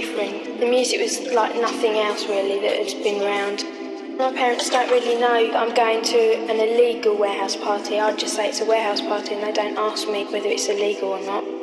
different. The music was like nothing else really that had been around. My parents don't really know that I'm going to an illegal warehouse party. I'd just say it's a warehouse party and they don't ask me whether it's illegal or not.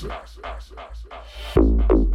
十 s s ass, ass, ass, a